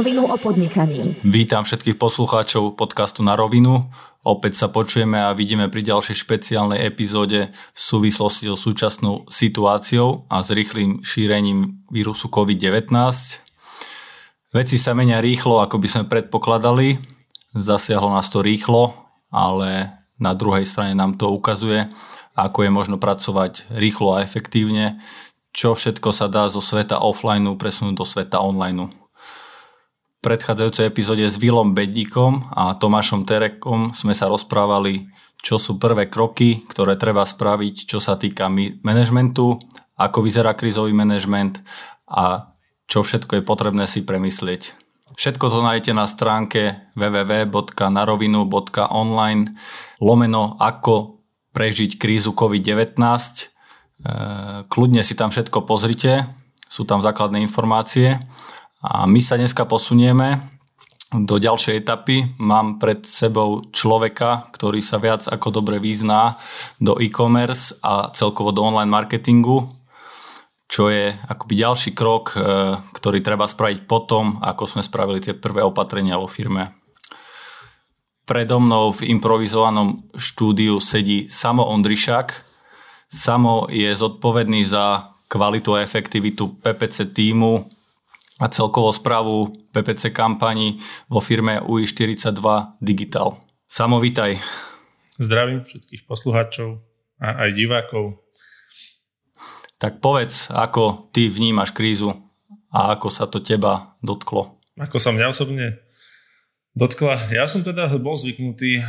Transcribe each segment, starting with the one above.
rovinu o podnikaní. Vítam všetkých poslucháčov podcastu Na rovinu. Opäť sa počujeme a vidíme pri ďalšej špeciálnej epizóde v súvislosti so súčasnou situáciou a s rýchlým šírením vírusu COVID-19. Veci sa menia rýchlo, ako by sme predpokladali. Zasiahlo nás to rýchlo, ale na druhej strane nám to ukazuje, ako je možno pracovať rýchlo a efektívne, čo všetko sa dá zo sveta offline presunúť do sveta online. Predchádzajúcej epizóde s Vilom Bedíkom a Tomášom Terekom sme sa rozprávali, čo sú prvé kroky, ktoré treba spraviť, čo sa týka manažmentu, ako vyzerá krízový manažment a čo všetko je potrebné si premyslieť. Všetko to nájdete na stránke www.narovinu.online lomeno ako prežiť krízu COVID-19. E, kľudne si tam všetko pozrite, sú tam základné informácie a my sa dneska posunieme do ďalšej etapy. Mám pred sebou človeka, ktorý sa viac ako dobre vyzná do e-commerce a celkovo do online marketingu, čo je akoby ďalší krok, e, ktorý treba spraviť potom, ako sme spravili tie prvé opatrenia vo firme. Predo mnou v improvizovanom štúdiu sedí Samo Ondrišak. Samo je zodpovedný za kvalitu a efektivitu PPC týmu a celkovo správu PPC kampani vo firme UI42 Digital. Samo, vítaj. Zdravím všetkých poslucháčov a aj divákov. Tak povedz, ako ty vnímaš krízu a ako sa to teba dotklo. Ako sa mňa osobne dotkla. Ja som teda bol zvyknutý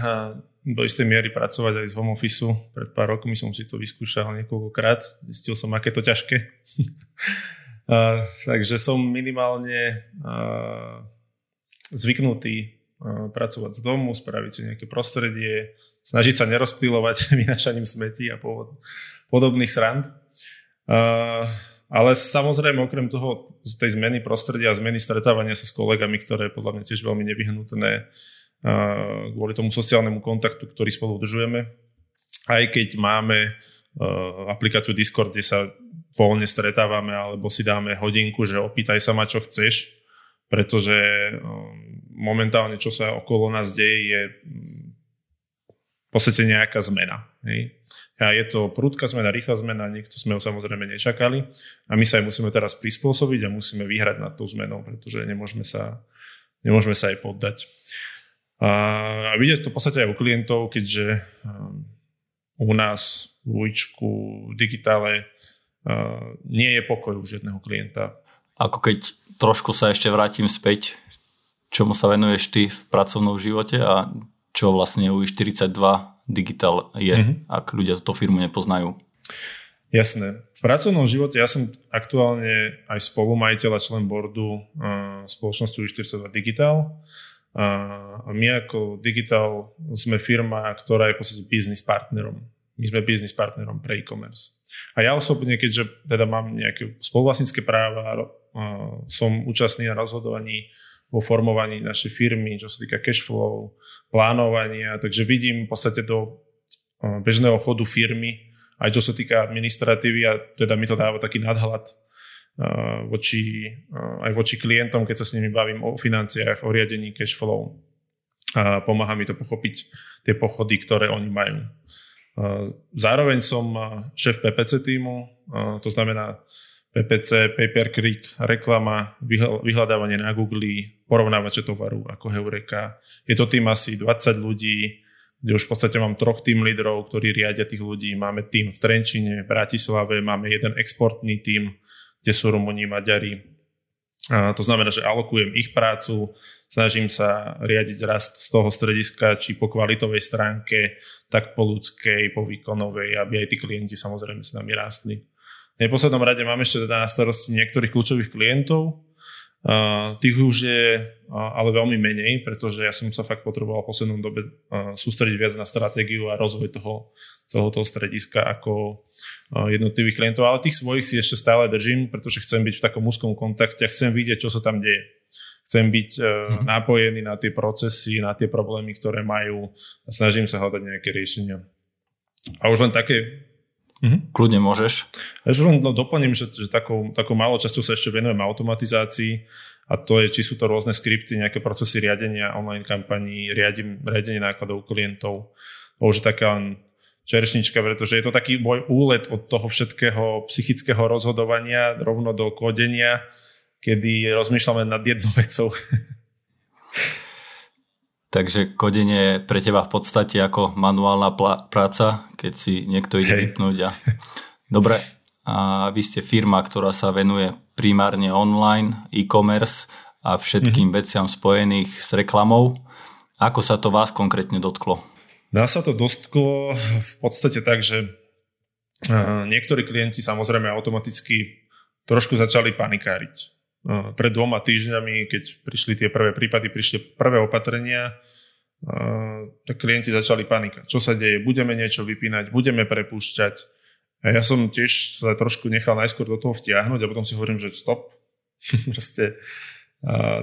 do istej miery pracovať aj z home office. Pred pár rokmi som si to vyskúšal niekoľkokrát. Zistil som, aké to ťažké. uh, takže som minimálne uh, zvyknutý uh, pracovať z domu, spraviť si nejaké prostredie, snažiť sa nerozptýlovať vynašaním smetí a podobných srand. Uh, ale samozrejme, okrem toho, z tej zmeny prostredia a zmeny stretávania sa s kolegami, ktoré je podľa mňa tiež veľmi nevyhnutné kvôli tomu sociálnemu kontaktu, ktorý spolu udržujeme. Aj keď máme aplikáciu Discord, kde sa voľne stretávame, alebo si dáme hodinku, že opýtaj sa ma, čo chceš, pretože momentálne, čo sa okolo nás deje, je v podstate nejaká zmena. A je to prúdka zmena, rýchla zmena, niekto sme ho samozrejme nečakali a my sa aj musíme teraz prispôsobiť a musíme vyhrať nad tou zmenou, pretože nemôžeme sa, nemôžeme sa aj poddať. A, a vidieť to v podstate aj u klientov, keďže um, u nás v Uličku, v digitále nie je pokoj u žiadneho klienta. Ako keď trošku sa ešte vrátim späť, čomu sa venuješ ty v pracovnom živote a čo vlastne UI42 Digital je, mm-hmm. ak ľudia túto firmu nepoznajú. Jasné. V pracovnom živote ja som aktuálne aj spolumajiteľ a člen boardu uh, spoločnosti U42 Digital. Uh, a my ako Digital sme firma, ktorá je v podstate business partnerom. My sme business partnerom pre e-commerce. A ja osobne, keďže teda mám nejaké spoluvlastnícke práva, som účastný na rozhodovaní vo formovaní našej firmy, čo sa týka cash flow, plánovania, takže vidím v podstate do bežného chodu firmy, aj čo sa týka administratívy a teda mi to dáva taký nadhľad voči, aj voči klientom, keď sa s nimi bavím o financiách, o riadení cash flow. A pomáha mi to pochopiť tie pochody, ktoré oni majú. Zároveň som šéf PPC týmu, to znamená PPC, Pay per click, reklama, vyhľadávanie na Google, porovnávače tovaru ako Heureka. Je to tým asi 20 ľudí, kde už v podstate mám troch tým lídrov, ktorí riadia tých ľudí. Máme tým v Trenčine, v Bratislave, máme jeden exportný tým, kde sú Rumúni, Maďari. To znamená, že alokujem ich prácu, snažím sa riadiť rast z toho strediska, či po kvalitovej stránke, tak po ľudskej, po výkonovej, aby aj tí klienti samozrejme s nami rástli neposlednom rade mám ešte teda na starosti niektorých kľúčových klientov. Uh, tých už je uh, ale veľmi menej, pretože ja som sa fakt potreboval v poslednom dobe uh, sústrediť viac na stratégiu a rozvoj toho celého toho strediska ako jednotlivých klientov, ale tých svojich si ešte stále držím, pretože chcem byť v takom úzkom kontakte a chcem vidieť, čo sa tam deje. Chcem byť mm-hmm. napojený na tie procesy, na tie problémy, ktoré majú a snažím sa hľadať nejaké riešenia. A už len také Mm-hmm. Kľudne môžeš. Ja už len doplním, že, že takou, takou málo často sa ešte venujem automatizácii a to je, či sú to rôzne skripty, nejaké procesy riadenia online kampaní, riadím, riadenie nákladov klientov. To už je taká čerešnička, pretože je to taký môj úlet od toho všetkého psychického rozhodovania rovno do kodenia, kedy rozmýšľame nad jednou vecou. Takže kodenie je pre teba v podstate ako manuálna pl- práca, keď si niekto ide vypnúť. A... Dobre, a vy ste firma, ktorá sa venuje primárne online, e-commerce a všetkým mm-hmm. veciam spojených s reklamou. Ako sa to vás konkrétne dotklo? Nás sa to dotklo v podstate tak, že niektorí klienti samozrejme automaticky trošku začali panikáriť pred dvoma týždňami, keď prišli tie prvé prípady, prišli prvé opatrenia, tak klienti začali panikať. Čo sa deje? Budeme niečo vypínať, budeme prepúšťať. A ja som tiež sa trošku nechal najskôr do toho vtiahnuť a potom si hovorím, že stop. Proste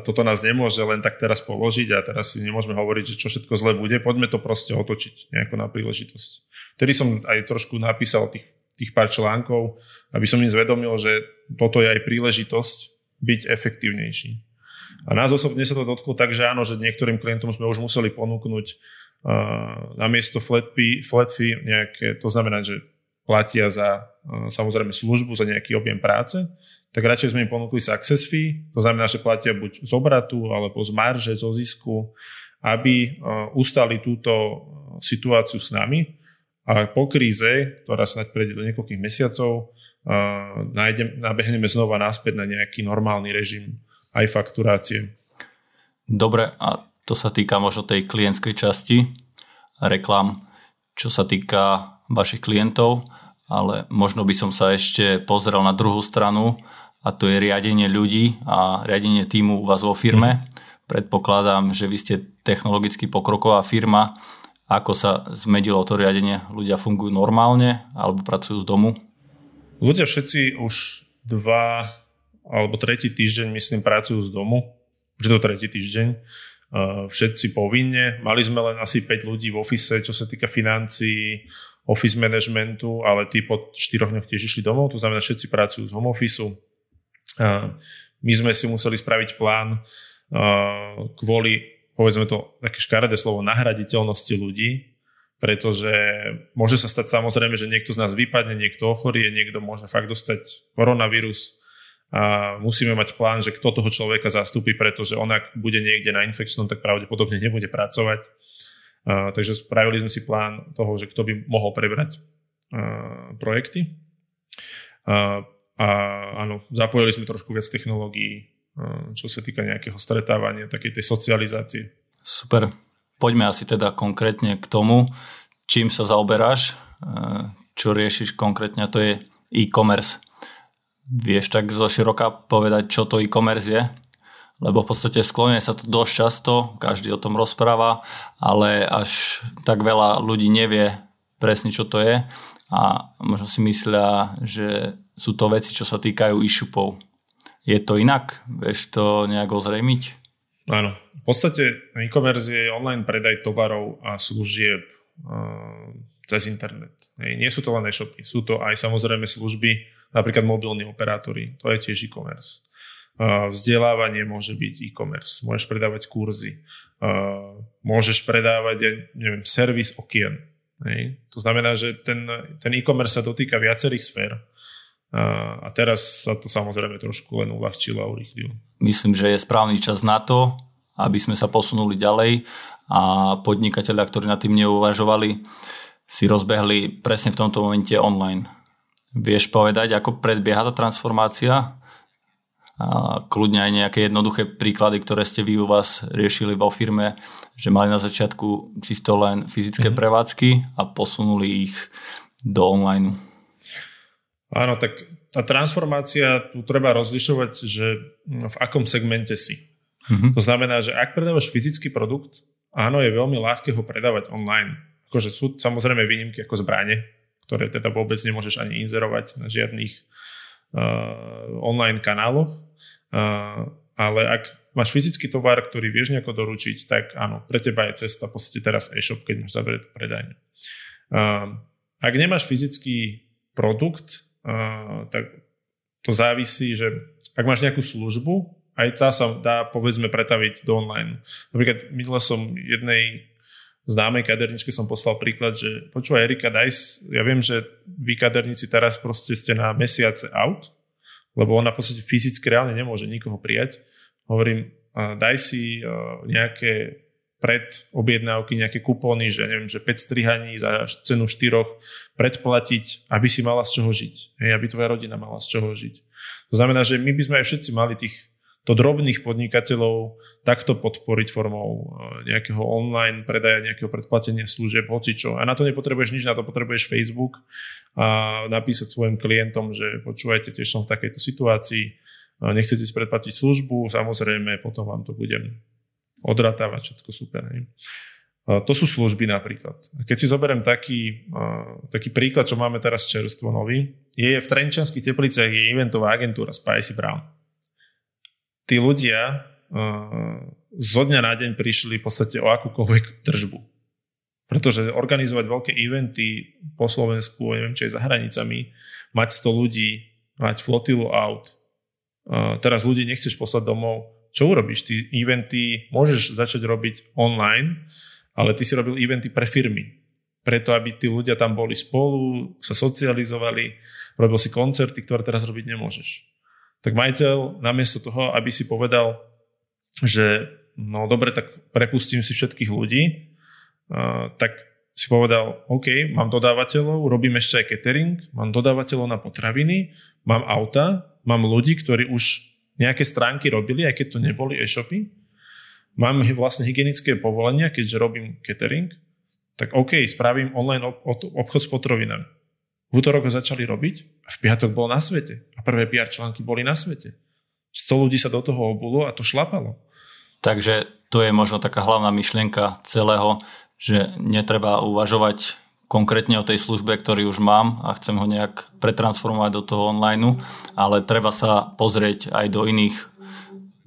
toto nás nemôže len tak teraz položiť a teraz si nemôžeme hovoriť, že čo všetko zle bude. Poďme to proste otočiť nejako na príležitosť. Vtedy som aj trošku napísal tých, tých pár článkov, aby som im zvedomil, že toto je aj príležitosť byť efektívnejší. A nás osobne sa to dotklo tak, že áno, že niektorým klientom sme už museli ponúknuť uh, na miesto flat fee, flat fee nejaké, to znamená, že platia za uh, samozrejme službu, za nejaký objem práce, tak radšej sme im ponúkli success fee, to znamená, že platia buď z obratu alebo z marže, zo zisku, aby uh, ustali túto situáciu s nami a po kríze, ktorá snáď prejde do niekoľkých mesiacov, nájdem, nabehneme znova naspäť na nejaký normálny režim aj fakturácie. Dobre, a to sa týka možno tej klientskej časti reklam, čo sa týka vašich klientov, ale možno by som sa ešte pozrel na druhú stranu a to je riadenie ľudí a riadenie týmu u vás vo firme. Predpokladám, že vy ste technologicky pokroková firma. Ako sa zmedilo to riadenie? Ľudia fungujú normálne alebo pracujú z domu? Ľudia všetci už dva alebo tretí týždeň, myslím, pracujú z domu. Už je to tretí týždeň. Všetci povinne. Mali sme len asi 5 ľudí v ofise, čo sa týka financií, office managementu, ale tí po 4 dňoch tiež išli domov, to znamená, všetci pracujú z home office. My sme si museli spraviť plán kvôli, povedzme to také škaredé slovo, nahraditeľnosti ľudí, pretože môže sa stať samozrejme, že niekto z nás vypadne, niekto ochorie, niekto môže fakt dostať koronavírus a musíme mať plán, že kto toho človeka zastúpi, pretože on ak bude niekde na infekčnom, tak pravdepodobne nebude pracovať. A, takže spravili sme si plán toho, že kto by mohol prebrať a, projekty. A, a áno, zapojili sme trošku viac technológií, čo sa týka nejakého stretávania, takej tej socializácie. Super. Poďme asi teda konkrétne k tomu, čím sa zaoberáš, e, čo riešiš konkrétne, to je e-commerce. Vieš tak zo široka povedať, čo to e-commerce je? Lebo v podstate sklonuje sa to dosť často, každý o tom rozpráva, ale až tak veľa ľudí nevie presne, čo to je a možno si myslia, že sú to veci, čo sa týkajú e-shopov. Je to inak? Vieš to nejak ozrejmiť? Áno, podstate e-commerce je online predaj tovarov a služieb uh, cez internet. Nie sú to len e-shopy, sú to aj samozrejme služby, napríklad mobilní operátori, to je tiež e-commerce. Uh, vzdelávanie môže byť e-commerce, môžeš predávať kurzy, uh, môžeš predávať, neviem, servis okien. Hej. To znamená, že ten, ten e-commerce sa dotýka viacerých sfér. A teraz sa to samozrejme trošku len uľahčilo a urýchlilo. Myslím, že je správny čas na to, aby sme sa posunuli ďalej a podnikatelia, ktorí nad tým neuvažovali, si rozbehli presne v tomto momente online. Vieš povedať, ako predbieha tá transformácia? A kľudne aj nejaké jednoduché príklady, ktoré ste vy u vás riešili vo firme, že mali na začiatku čisto len fyzické mm-hmm. prevádzky a posunuli ich do online. Áno, tak tá transformácia, tu treba rozlišovať, že v akom segmente si. Mm-hmm. To znamená, že ak predávaš fyzický produkt, áno, je veľmi ľahké ho predávať online. Akože sú samozrejme výnimky ako zbranie, ktoré teda vôbec nemôžeš ani inzerovať na žiadnych uh, online kanáloch. Uh, ale ak máš fyzický tovar, ktorý vieš nejako doručiť, tak áno, pre teba je cesta v podstate teraz e-shop, keď máš zavretú predajňu. Uh, ak nemáš fyzický produkt, tak to závisí, že ak máš nejakú službu, aj tá sa dá povedzme pretaviť do online. Napríklad minule som jednej známej kaderničke som poslal príklad, že počúvaj Erika, daj, ja viem, že vy kaderníci teraz proste ste na mesiace out, lebo ona v podstate fyzicky reálne nemôže nikoho prijať. Hovorím, daj si nejaké pred objednávky nejaké kupóny, že neviem, že 5 strihaní za cenu 4 predplatiť, aby si mala z čoho žiť. Hej, aby tvoja rodina mala z čoho žiť. To znamená, že my by sme aj všetci mali tých to drobných podnikateľov takto podporiť formou e, nejakého online predaja, nejakého predplatenia služieb, hocičo. A na to nepotrebuješ nič, na to potrebuješ Facebook a napísať svojim klientom, že počúvajte, tiež som v takejto situácii, nechcete si predplatiť službu, samozrejme, potom vám to budem odratávať, všetko super. Ne? To sú služby napríklad. Keď si zoberiem taký, taký príklad, čo máme teraz čerstvo nový, je v Trenčanských tepliciach je eventová agentúra Spicy Brown. Tí ľudia zo dňa na deň prišli v podstate o akúkoľvek držbu. Pretože organizovať veľké eventy po Slovensku, neviem, či aj za hranicami, mať 100 ľudí, mať flotilu aut, teraz ľudí nechceš poslať domov, čo urobíš? Ty eventy môžeš začať robiť online, ale ty si robil eventy pre firmy. Preto, aby tí ľudia tam boli spolu, sa socializovali, robil si koncerty, ktoré teraz robiť nemôžeš. Tak majiteľ namiesto toho, aby si povedal, že no dobre, tak prepustím si všetkých ľudí, tak si povedal, OK, mám dodávateľov, robím ešte aj catering, mám dodávateľov na potraviny, mám auta, mám ľudí, ktorí už nejaké stránky robili, aj keď to neboli e-shopy. Mám vlastne hygienické povolenia, keďže robím catering, tak OK, spravím online obchod s potrovinami. V útorok ho začali robiť a v piatok bol na svete. A prvé PR články boli na svete. 100 ľudí sa do toho obulo a to šlapalo. Takže to je možno taká hlavná myšlienka celého, že netreba uvažovať konkrétne o tej službe, ktorý už mám a chcem ho nejak pretransformovať do toho online, ale treba sa pozrieť aj do iných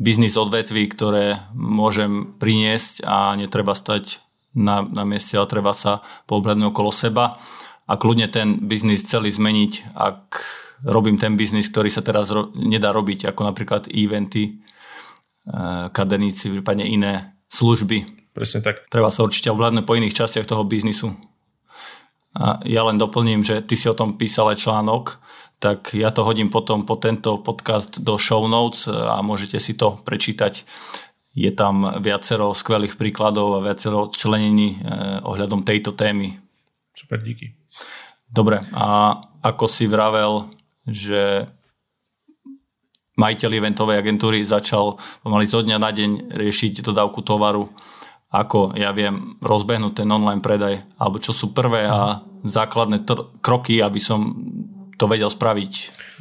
biznis odvetví, ktoré môžem priniesť a netreba stať na, na mieste, ale treba sa pohľadnúť okolo seba a kľudne ten biznis celý zmeniť, ak robím ten biznis, ktorý sa teraz ro- nedá robiť, ako napríklad eventy, e, kaderníci, prípadne iné služby. Presne tak. Treba sa určite ovládnuť po iných častiach toho biznisu. A ja len doplním, že ty si o tom písal aj článok, tak ja to hodím potom po tento podcast do show notes a môžete si to prečítať. Je tam viacero skvelých príkladov a viacero členení eh, ohľadom tejto témy. Super, díky. Dobre, a ako si vravel, že majiteľ eventovej agentúry začal pomaly zo dňa na deň riešiť dodávku tovaru ako ja viem rozbehnúť ten online predaj, alebo čo sú prvé a základné tr- kroky, aby som to vedel spraviť,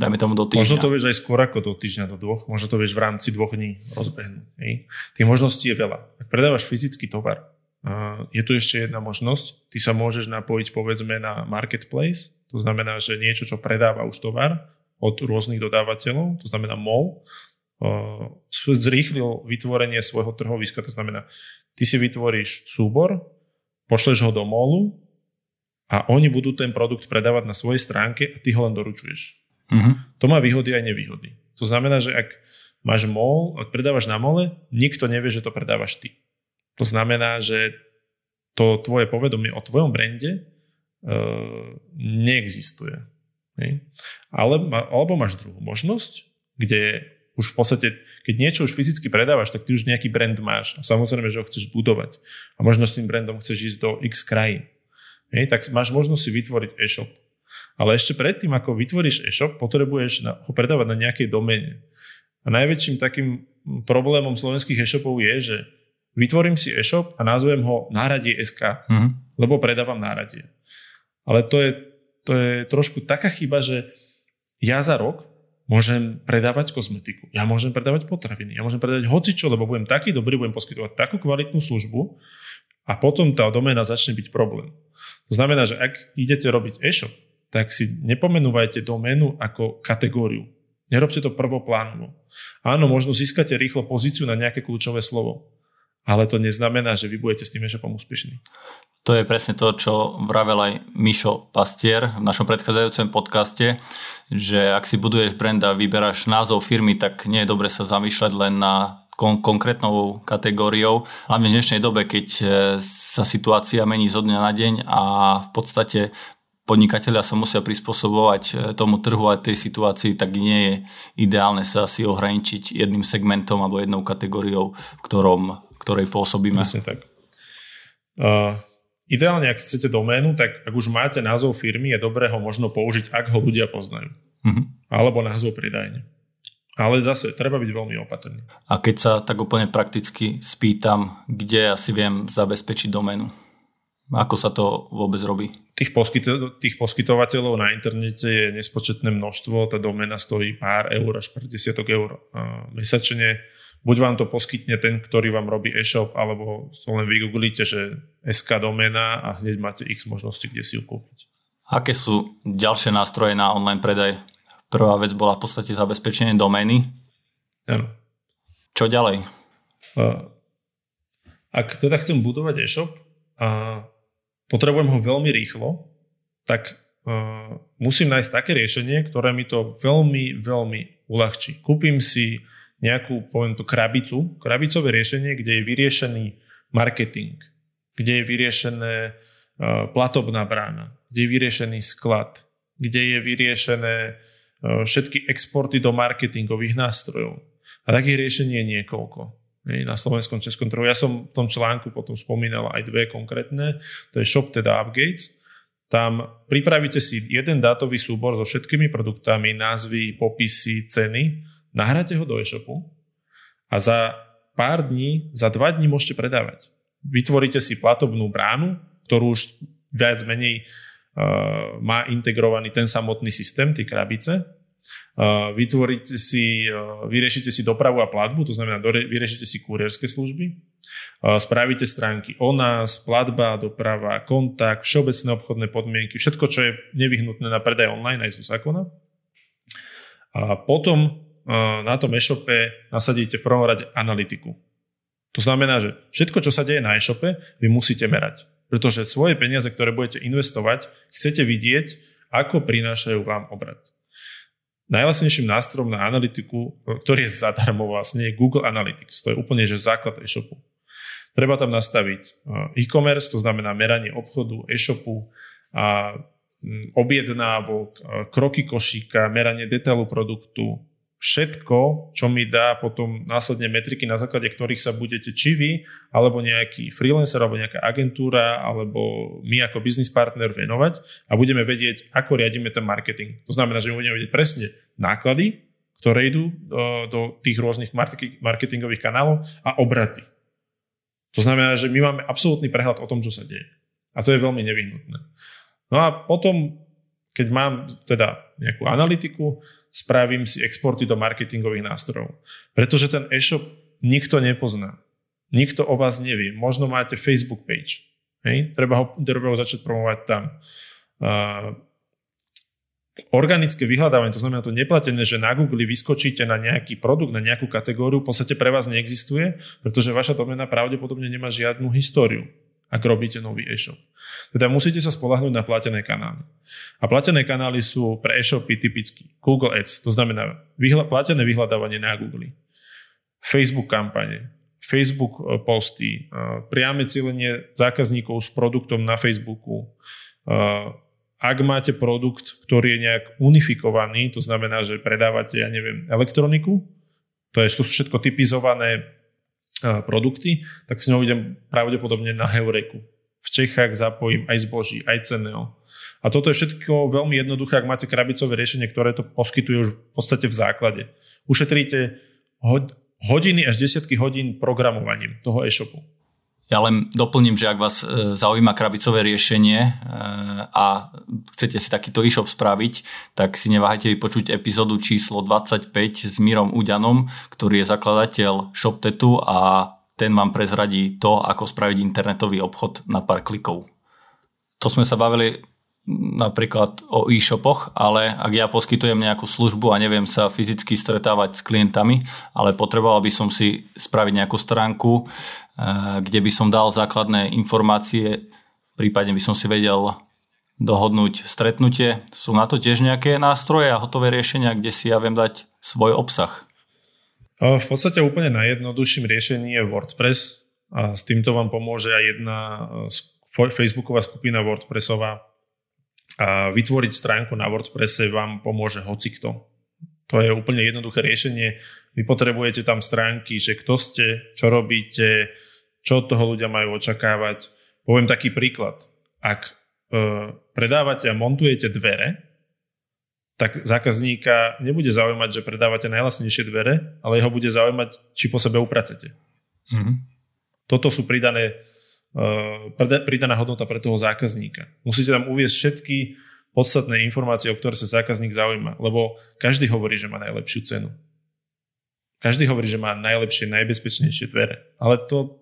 dajme tomu do týždňa. Možno to vieš aj skôr ako do týždňa, do dvoch, možno to vieš v rámci dvoch dní rozbehnúť. Tých možností je veľa. Ak predávaš fyzický tovar, je tu ešte jedna možnosť, ty sa môžeš napojiť povedzme na marketplace, to znamená, že niečo, čo predáva už tovar od rôznych dodávateľov, to znamená MOL, zrýchlil vytvorenie svojho trhoviska, to znamená, Ty si vytvoríš súbor, pošleš ho do molu a oni budú ten produkt predávať na svojej stránke a ty ho len doručuješ. Uh-huh. To má výhody aj nevýhody. To znamená, že ak máš mol, ak predávaš na mole, nikto nevie, že to predávaš ty. To znamená, že to tvoje povedomie o tvojom brande uh, neexistuje. Hej? Ale, alebo máš druhú možnosť, kde už v podstate, keď niečo už fyzicky predávaš, tak ty už nejaký brand máš a samozrejme, že ho chceš budovať a možno s tým brandom chceš ísť do x krajín. Hej, tak máš možnosť si vytvoriť e-shop. Ale ešte predtým, ako vytvoríš e-shop, potrebuješ ho predávať na nejakej domene. A najväčším takým problémom slovenských e-shopov je, že vytvorím si e-shop a nazvem ho náradie SK, mm-hmm. lebo predávam náradie. Ale to je, to je trošku taká chyba, že ja za rok môžem predávať kozmetiku, ja môžem predávať potraviny, ja môžem predávať hocičo, lebo budem taký dobrý, budem poskytovať takú kvalitnú službu a potom tá doména začne byť problém. To znamená, že ak idete robiť e-shop, tak si nepomenúvajte doménu ako kategóriu. Nerobte to prvoplánovo. Áno, možno získate rýchlo pozíciu na nejaké kľúčové slovo, ale to neznamená, že vy budete s tým e-shopom úspešní. To je presne to, čo vravel aj Mišo Pastier v našom predchádzajúcom podcaste, že ak si buduješ brand a vyberáš názov firmy, tak nie je dobre sa zamýšľať len na kon- konkrétnou kategóriou. Hlavne v dnešnej dobe, keď e, sa situácia mení zo dňa na deň a v podstate podnikatelia sa musia prispôsobovať e, tomu trhu a tej situácii, tak nie je ideálne sa si ohraničiť jedným segmentom alebo jednou kategóriou, v ktorom, ktorej pôsobíme. Presne tak. Uh, Ideálne, ak chcete doménu, tak ak už máte názov firmy, je dobré ho možno použiť, ak ho ľudia poznajú. Mm-hmm. Alebo názov predajne. Ale zase, treba byť veľmi opatrný. A keď sa tak úplne prakticky spýtam, kde asi viem zabezpečiť doménu? Ako sa to vôbec robí? Tých, poskyto- tých poskytovateľov na internete je nespočetné množstvo, tá doména stojí pár eur až pár desiatok eur mesačne buď vám to poskytne ten, ktorý vám robí e-shop, alebo to len vygooglíte, že SK doména a hneď máte x možností, kde si ju kúpiť. Aké sú ďalšie nástroje na online predaj? Prvá vec bola v podstate zabezpečenie domény. Áno. Čo ďalej? Ak teda chcem budovať e-shop a potrebujem ho veľmi rýchlo, tak musím nájsť také riešenie, ktoré mi to veľmi, veľmi uľahčí. Kúpim si nejakú, poviem to, krabicu, krabicové riešenie, kde je vyriešený marketing, kde je vyriešené uh, platobná brána, kde je vyriešený sklad, kde je vyriešené uh, všetky exporty do marketingových nástrojov. A takých riešení je niekoľko na slovenskom českom trhu. Ja som v tom článku potom spomínal aj dve konkrétne, to je Shop teda Upgates. Tam pripravíte si jeden dátový súbor so všetkými produktami, názvy, popisy, ceny nahráte ho do e-shopu a za pár dní, za dva dní môžete predávať. Vytvoríte si platobnú bránu, ktorú už viac menej uh, má integrovaný ten samotný systém, tie krabice. Uh, vytvoríte si, uh, vyriešite si dopravu a platbu, to znamená, dore, vyriešite si kurierské služby, spravíte stránky o nás, platba, doprava, kontakt, všeobecné obchodné podmienky, všetko, čo je nevyhnutné na predaj online aj zo zákona. A potom na tom e-shope nasadíte v prvom rade analytiku. To znamená, že všetko, čo sa deje na e-shope, vy musíte merať. Pretože svoje peniaze, ktoré budete investovať, chcete vidieť, ako prinášajú vám obrad. Najlasnejším nástrojom na analytiku, ktorý je zadarmo vlastne, je Google Analytics. To je úplne že základ e-shopu. Treba tam nastaviť e-commerce, to znamená meranie obchodu, e-shopu, a objednávok, kroky košíka, meranie detailu produktu, všetko, čo mi dá potom následne metriky, na základe ktorých sa budete či vy, alebo nejaký freelancer, alebo nejaká agentúra, alebo my ako business partner venovať a budeme vedieť, ako riadíme ten marketing. To znamená, že budeme vedieť presne náklady, ktoré idú do, do tých rôznych marketingových kanálov a obraty. To znamená, že my máme absolútny prehľad o tom, čo sa deje. A to je veľmi nevyhnutné. No a potom, keď mám teda nejakú analytiku, spravím si exporty do marketingových nástrojov. Pretože ten e-shop nikto nepozná. Nikto o vás nevie. Možno máte Facebook page. Hej? Treba, ho, treba ho začať promovať tam. Uh, organické vyhľadávanie, to znamená to neplatené, že na Google vyskočíte na nejaký produkt, na nejakú kategóriu, v podstate pre vás neexistuje, pretože vaša domena pravdepodobne nemá žiadnu históriu ak robíte nový e-shop. Teda musíte sa spolahnúť na platené kanály. A platené kanály sú pre e-shopy typicky Google Ads, to znamená vyhľa- platené vyhľadávanie na Google, Facebook kampane, Facebook e, posty, e, priame cílenie zákazníkov s produktom na Facebooku. E, ak máte produkt, ktorý je nejak unifikovaný, to znamená, že predávate, ja neviem, elektroniku, to, je, to sú všetko typizované produkty, tak s ňou idem pravdepodobne na Heureku. V Čechách zapojím aj zboží, aj CNO. A toto je všetko veľmi jednoduché, ak máte krabicové riešenie, ktoré to poskytuje už v podstate v základe. Ušetríte hodiny až desiatky hodín programovaním toho e-shopu. Ja len doplním, že ak vás e, zaujíma krabicové riešenie e, a chcete si takýto e-shop spraviť, tak si neváhajte vypočuť epizódu číslo 25 s Mírom Uďanom, ktorý je zakladateľ ShopTetu a ten vám prezradí to, ako spraviť internetový obchod na pár klikov. To sme sa bavili napríklad o e-shopoch, ale ak ja poskytujem nejakú službu a neviem sa fyzicky stretávať s klientami, ale potreboval by som si spraviť nejakú stránku, eh, kde by som dal základné informácie prípadne by som si vedel dohodnúť stretnutie. Sú na to tiež nejaké nástroje a hotové riešenia, kde si ja viem dať svoj obsah? V podstate úplne najjednoduchším riešením je WordPress a s týmto vám pomôže aj jedna facebooková skupina WordPressová. A vytvoriť stránku na WordPresse vám pomôže hocikto. To je úplne jednoduché riešenie. Vy potrebujete tam stránky, že kto ste, čo robíte, čo od toho ľudia majú očakávať. Poviem taký príklad. Ak e, predávate a montujete dvere, tak zákazníka nebude zaujímať, že predávate najlasnejšie dvere, ale jeho bude zaujímať, či po sebe upracete. Mm-hmm. Toto sú pridané, pridaná hodnota pre toho zákazníka. Musíte tam uviezť všetky podstatné informácie, o ktoré sa zákazník zaujíma, lebo každý hovorí, že má najlepšiu cenu. Každý hovorí, že má najlepšie, najbezpečnejšie dvere. Ale to,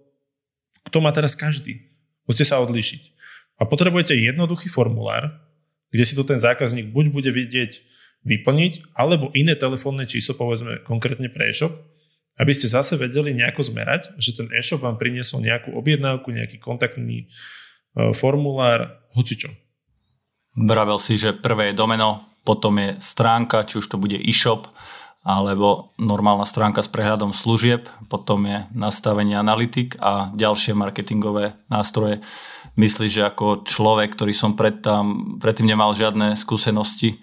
to má teraz každý. Musíte sa odlíšiť. A potrebujete jednoduchý formulár, kde si to ten zákazník buď bude vidieť vyplniť, alebo iné telefónne číslo, povedzme konkrétne pre e-shop, aby ste zase vedeli nejako zmerať, že ten e-shop vám priniesol nejakú objednávku, nejaký kontaktný e, formulár, hocičo. Vravel si, že prvé je domeno, potom je stránka, či už to bude e-shop, alebo normálna stránka s prehľadom služieb, potom je nastavenie analytik a ďalšie marketingové nástroje. Myslíš, že ako človek, ktorý som predtým, predtým nemal žiadne skúsenosti,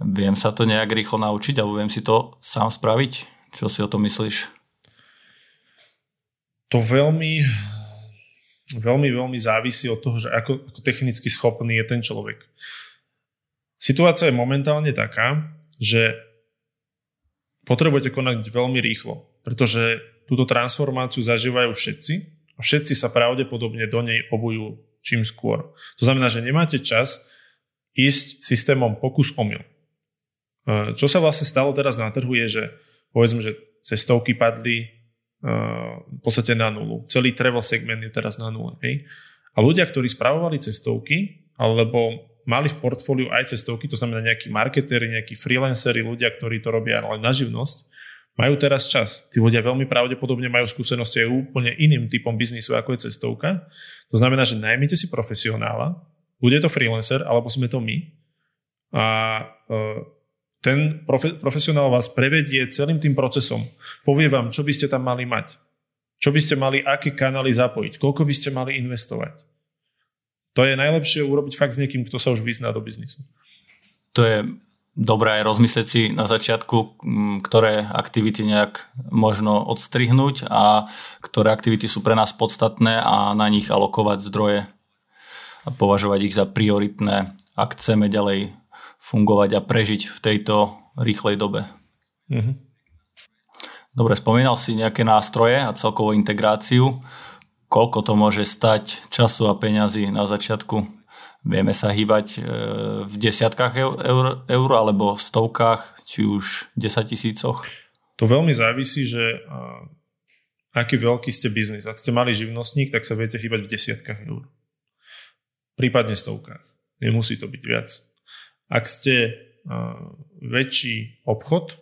viem sa to nejak rýchlo naučiť alebo viem si to sám spraviť? Čo si o tom myslíš? To veľmi, veľmi, veľmi závisí od toho, že ako, ako technicky schopný je ten človek. Situácia je momentálne taká, že potrebujete konať veľmi rýchlo, pretože túto transformáciu zažívajú všetci a všetci sa pravdepodobne do nej obujú čím skôr. To znamená, že nemáte čas ísť systémom pokus omyl. E, čo sa vlastne stalo teraz na trhu je, že povedzme, že cestovky padli e, v podstate na nulu. Celý travel segment je teraz na nule. Hej? A ľudia, ktorí spravovali cestovky, alebo mali v portfóliu aj cestovky, to znamená nejakí marketéri, nejakí freelanceri, ľudia, ktorí to robia ale na živnosť, majú teraz čas. Tí ľudia veľmi pravdepodobne majú skúsenosti aj úplne iným typom biznisu, ako je cestovka. To znamená, že najmite si profesionála, bude to freelancer, alebo sme to my. A e, ten profe, profesionál vás prevedie celým tým procesom. Povie vám, čo by ste tam mali mať. Čo by ste mali, aké kanály zapojiť. Koľko by ste mali investovať. To je najlepšie urobiť fakt s niekým, kto sa už vyzná do biznisu. To je dobré aj rozmyslieť si na začiatku, ktoré aktivity nejak možno odstrihnúť a ktoré aktivity sú pre nás podstatné a na nich alokovať zdroje a považovať ich za prioritné, ak chceme ďalej fungovať a prežiť v tejto rýchlej dobe. Mm-hmm. Dobre, spomínal si nejaké nástroje a celkovú integráciu. Koľko to môže stať času a peňazí na začiatku Vieme sa hýbať e, v desiatkách eur, eur alebo v stovkách, či už 10 tisícoch? To veľmi závisí, že aký veľký ste biznis. Ak ste mali živnostník, tak sa viete hýbať v desiatkách eur. Prípadne stovkách. Nemusí to byť viac. Ak ste väčší obchod,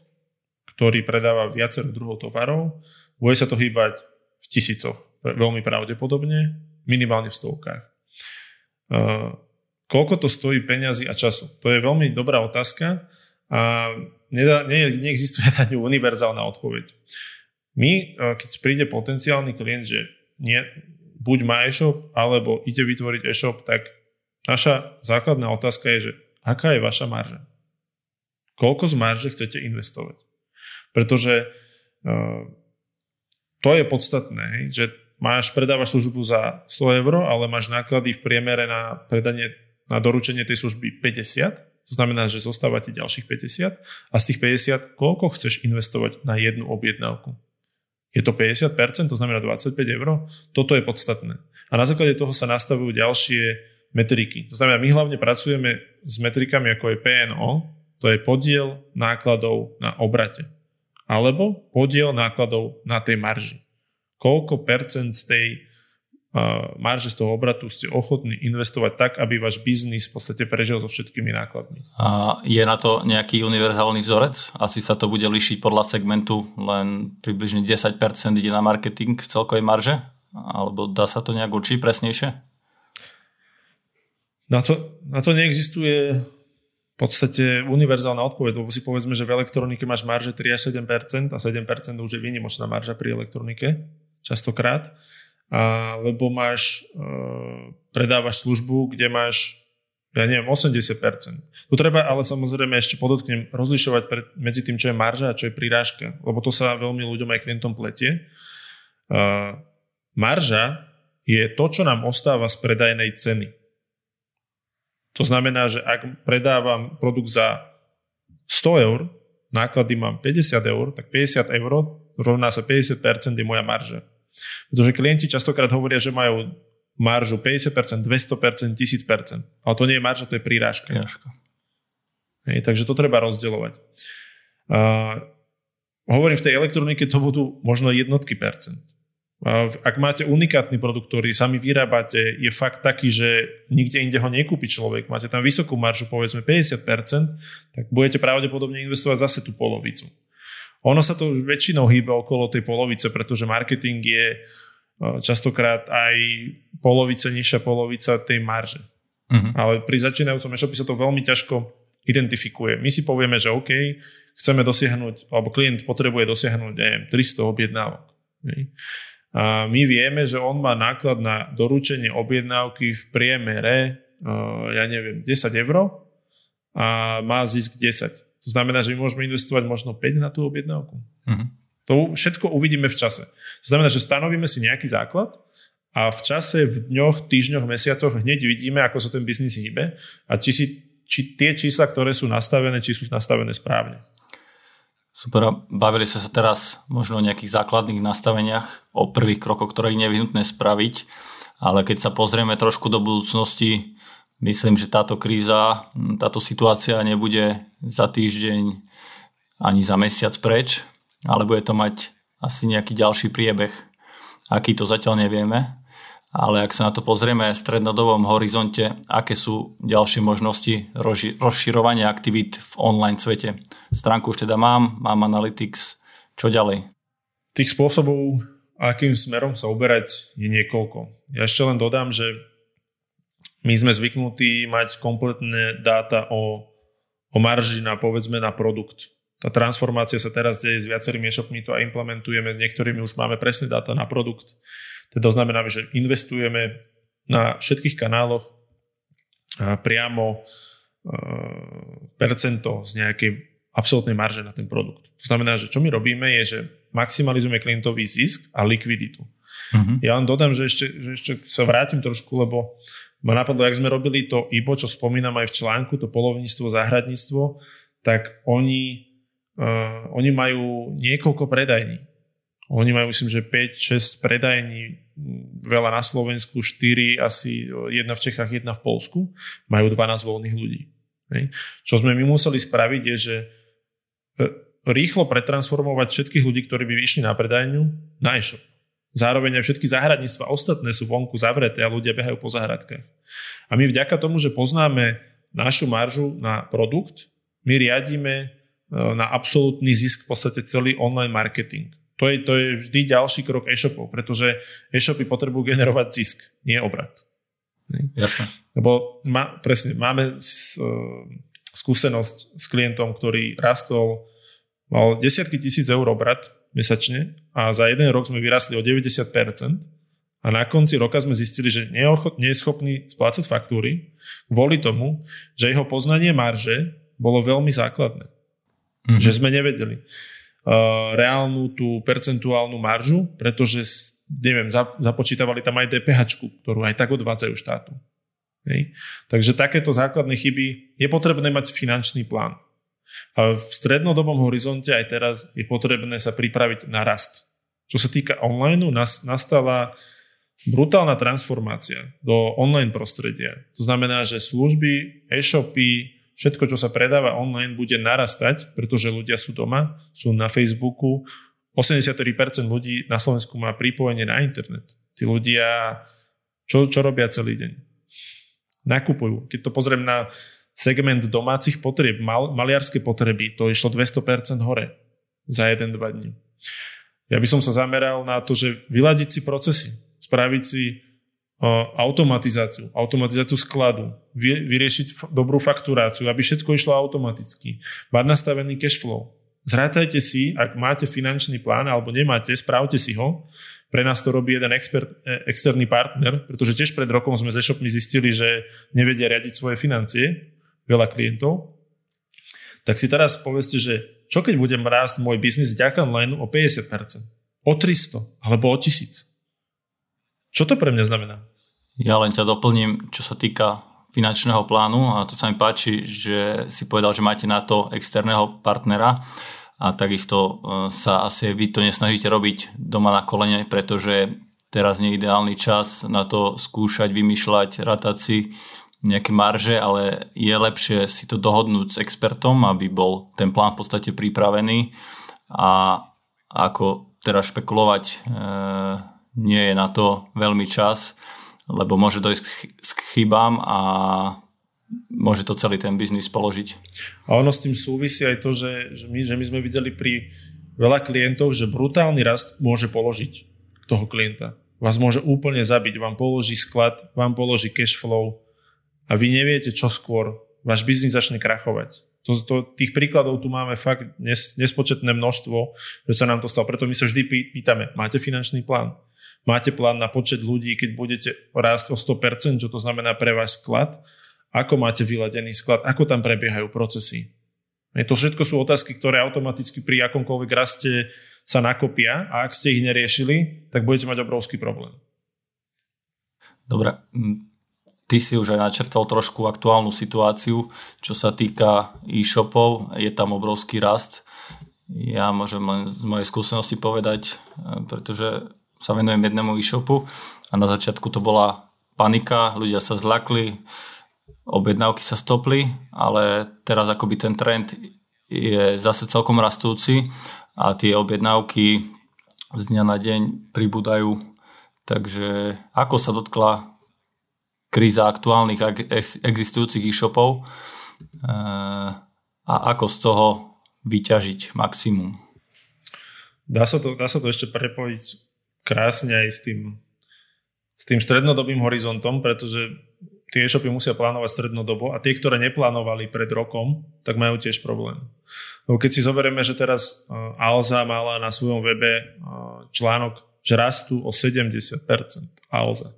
ktorý predáva viacero druhov tovarov, bude sa to hýbať v tisícoch. Veľmi pravdepodobne, minimálne v stovkách. Koľko to stojí peňazí a času? To je veľmi dobrá otázka a nedá, ne, neexistuje na ňu univerzálna odpoveď. My, e, keď príde potenciálny klient, že nie, buď má e-shop, alebo ide vytvoriť e-shop, tak naša základná otázka je, že aká je vaša marža? Koľko z marže chcete investovať? Pretože uh, to je podstatné, že máš, predávaš službu za 100 eur, ale máš náklady v priemere na predanie na doručenie tej služby 50, to znamená, že zostáva ti ďalších 50 a z tých 50 koľko chceš investovať na jednu objednávku? Je to 50%, to znamená 25 eur? Toto je podstatné. A na základe toho sa nastavujú ďalšie metriky. To znamená, my hlavne pracujeme s metrikami ako je PNO, to je podiel nákladov na obrate. Alebo podiel nákladov na tej marži. Koľko percent z tej marže z toho obratu ste ochotní investovať tak, aby váš biznis v podstate prežil so všetkými nákladmi. A je na to nejaký univerzálny vzorec? Asi sa to bude líšiť podľa segmentu, len približne 10% ide na marketing celkovej marže? Alebo dá sa to nejak určiť presnejšie? Na to, na to neexistuje v podstate univerzálna odpoveď, lebo si povedzme, že v elektronike máš marže 3 až 7% a 7% už je výnimočná marža pri elektronike, častokrát, a, lebo máš, e, predávaš službu, kde máš ja neviem, 80%. Tu treba ale samozrejme ešte podotknem rozlišovať pred, medzi tým, čo je marža a čo je prirážka, lebo to sa veľmi ľuďom aj klientom pletie. Uh, marža je to, čo nám ostáva z predajnej ceny. To znamená, že ak predávam produkt za 100 eur, náklady mám 50 eur, tak 50 eur rovná sa 50% je moja marža. Pretože klienti častokrát hovoria, že majú maržu 50%, 200%, 1000%. Ale to nie je marža, to je prírážka. Hej, takže to treba rozdeľovať. Uh, hovorím, v tej elektronike to budú možno jednotky percent. Ak máte unikátny produkt, ktorý sami vyrábate, je fakt taký, že nikde inde ho nekúpi človek, máte tam vysokú maržu, povedzme 50%, tak budete pravdepodobne investovať zase tú polovicu. Ono sa to väčšinou hýbe okolo tej polovice, pretože marketing je častokrát aj polovica, nižšia polovica tej marže. Uh-huh. Ale pri začínajúcom e-shope sa to veľmi ťažko identifikuje. My si povieme, že OK, chceme dosiahnuť, alebo klient potrebuje dosiahnuť, neviem, 300 objednávok. My vieme, že on má náklad na doručenie objednávky v priemere, uh, ja neviem, 10 eur a má zisk 10. To znamená, že my môžeme investovať možno 5 na tú objednávku. Uh-huh. To všetko uvidíme v čase. To znamená, že stanovíme si nejaký základ a v čase, v dňoch, týždňoch, mesiacoch hneď vidíme, ako sa ten biznis hýbe a či, si, či tie čísla, ktoré sú nastavené, či sú nastavené správne. Super, bavili sa sa teraz možno o nejakých základných nastaveniach, o prvých krokoch, ktoré je nevyhnutné spraviť, ale keď sa pozrieme trošku do budúcnosti, myslím, že táto kríza, táto situácia nebude za týždeň ani za mesiac preč, ale bude to mať asi nejaký ďalší priebeh. Aký to zatiaľ nevieme, ale ak sa na to pozrieme v strednodobom horizonte, aké sú ďalšie možnosti rozširovania aktivít v online svete. Stránku už teda mám, mám Analytics, čo ďalej? Tých spôsobov, akým smerom sa uberať, je niekoľko. Ja ešte len dodám, že my sme zvyknutí mať kompletné dáta o, o marži na povedzme na produkt. Tá transformácia sa teraz deje s viacerými e-shopmi, to aj implementujeme, niektorými už máme presné dáta na produkt to znamená, že investujeme na všetkých kanáloch priamo percento z nejakej absolútnej marže na ten produkt. To znamená, že čo my robíme je, že maximalizujeme klientový zisk a likviditu. Uh-huh. Ja len dodám, že ešte, že ešte sa vrátim trošku, lebo ma napadlo, jak sme robili to IBO, čo spomínam aj v článku, to polovníctvo, záhradníctvo, tak oni, uh, oni majú niekoľko predajní. Oni majú, myslím, že 5-6 predajní, veľa na Slovensku, 4 asi, jedna v Čechách, jedna v Polsku. Majú 12 voľných ľudí. Čo sme my museli spraviť je, že e, rýchlo pretransformovať všetkých ľudí, ktorí by vyšli na predajňu, na e-shop. Zároveň aj všetky záhradníctva ostatné sú vonku zavreté a ľudia behajú po záhradkách. A my vďaka tomu, že poznáme našu maržu na produkt, my riadíme e, na absolútny zisk v podstate celý online marketing. To je, to je vždy ďalší krok e-shopov, pretože e-shopy potrebujú generovať zisk, nie obrad. Jasne. Lebo má, presne, máme skúsenosť s klientom, ktorý rastol, mal desiatky tisíc eur obrad mesačne a za jeden rok sme vyrastli o 90% a na konci roka sme zistili, že nie je schopný splácať faktúry kvôli tomu, že jeho poznanie marže bolo veľmi základné. Mm-hmm. Že sme nevedeli. Eh, reálnu tú percentuálnu maržu, pretože neviem, započítavali tam aj DPH, ktorú aj tak odvádzajú štátu. Hej. Takže takéto základné chyby je potrebné mať finančný plán. A v strednodobom horizonte aj teraz je potrebné sa pripraviť na rast. Čo sa týka online, nastala brutálna transformácia do online prostredia. To znamená, že služby, e-shopy, všetko, čo sa predáva online, bude narastať, pretože ľudia sú doma, sú na Facebooku. 83% ľudí na Slovensku má pripojenie na internet. Tí ľudia, čo, čo robia celý deň? Nakupujú. Keď to pozriem na segment domácich potrieb, mal, maliarské potreby, to išlo 200% hore za 1-2 dní. Ja by som sa zameral na to, že vyladiť si procesy, spraviť si automatizáciu, automatizáciu skladu, vyriešiť dobrú fakturáciu, aby všetko išlo automaticky, mať nastavený cash flow. Zrátajte si, ak máte finančný plán alebo nemáte, správte si ho. Pre nás to robí jeden expert, e, externý partner, pretože tiež pred rokom sme ze shopmi zistili, že nevedia riadiť svoje financie, veľa klientov. Tak si teraz povedzte, že čo keď budem rásť môj biznis vďaka online o 50%, o 300 alebo o 1000? Čo to pre mňa znamená? Ja len ťa doplním, čo sa týka finančného plánu a to sa mi páči, že si povedal, že máte na to externého partnera a takisto e, sa asi vy to nesnažíte robiť doma na kolene, pretože teraz nie je ideálny čas na to skúšať, vymýšľať, ratať si nejaké marže, ale je lepšie si to dohodnúť s expertom, aby bol ten plán v podstate pripravený. A ako teraz špekulovať e, nie je na to veľmi čas, lebo môže dojsť k chybám a môže to celý ten biznis položiť. A ono s tým súvisí aj to, že, že, my, že my sme videli pri veľa klientov, že brutálny rast môže položiť toho klienta. Vás môže úplne zabiť, vám položí sklad, vám položí cash flow a vy neviete, čo skôr. Váš biznis začne krachovať. To, to, tých príkladov tu máme fakt nes, nespočetné množstvo, že sa nám to stalo. Preto my sa vždy pýtame, máte finančný plán? Máte plán na počet ľudí, keď budete rásť o 100%, čo to znamená pre váš sklad? Ako máte vyladený sklad? Ako tam prebiehajú procesy? To všetko sú otázky, ktoré automaticky pri akomkoľvek raste sa nakopia a ak ste ich neriešili, tak budete mať obrovský problém. Dobre, ty si už aj načrtal trošku aktuálnu situáciu, čo sa týka e-shopov, je tam obrovský rast. Ja môžem len z mojej skúsenosti povedať, e, pretože sa venujem jednému e-shopu a na začiatku to bola panika, ľudia sa zlakli, objednávky sa stopli, ale teraz akoby ten trend je zase celkom rastúci a tie objednávky z dňa na deň pribúdajú. Takže ako sa dotkla kríza aktuálnych existujúcich e-shopov eh, a ako z toho vyťažiť maximum? Dá sa to, dá sa to ešte prepojiť krásne aj s tým, s tým strednodobým horizontom, pretože tie e-shopy musia plánovať strednodobo a tie, ktoré neplánovali pred rokom, tak majú tiež problém. Lebo keď si zoberieme, že teraz e, Alza mala na svojom webe e, článok, že rastú o 70%. Alza.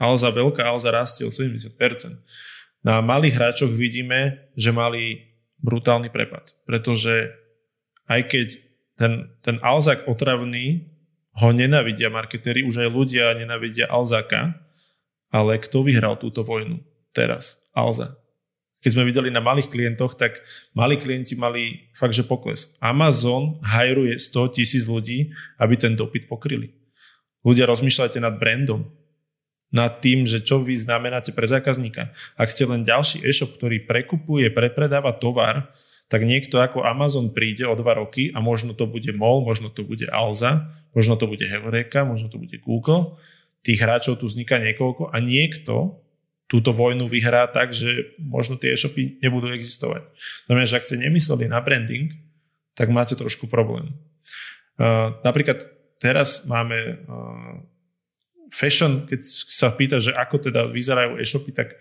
Alza, veľká Alza rastie o 70%. Na malých hráčoch vidíme, že mali brutálny prepad, pretože aj keď ten, ten Alzak otravný ho nenavidia marketéri, už aj ľudia nenavidia Alzaka, ale kto vyhral túto vojnu teraz? Alza. Keď sme videli na malých klientoch, tak malí klienti mali fakt, že pokles. Amazon hajruje 100 tisíc ľudí, aby ten dopyt pokryli. Ľudia, rozmýšľajte nad brandom, nad tým, že čo vy znamenáte pre zákazníka. Ak ste len ďalší e-shop, ktorý prekupuje, prepredáva tovar, tak niekto ako Amazon príde o dva roky a možno to bude MOL, možno to bude Alza, možno to bude Heureka, možno to bude Google. Tých hráčov tu vzniká niekoľko a niekto túto vojnu vyhrá tak, že možno tie e-shopy nebudú existovať. Znamená, že ak ste nemysleli na branding, tak máte trošku problém. Uh, napríklad teraz máme uh, fashion, keď sa pýta, že ako teda vyzerajú e-shopy, tak